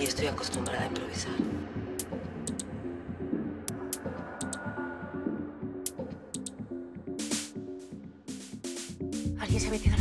Y estoy acostumbrada a improvisar. Alguien se ha metido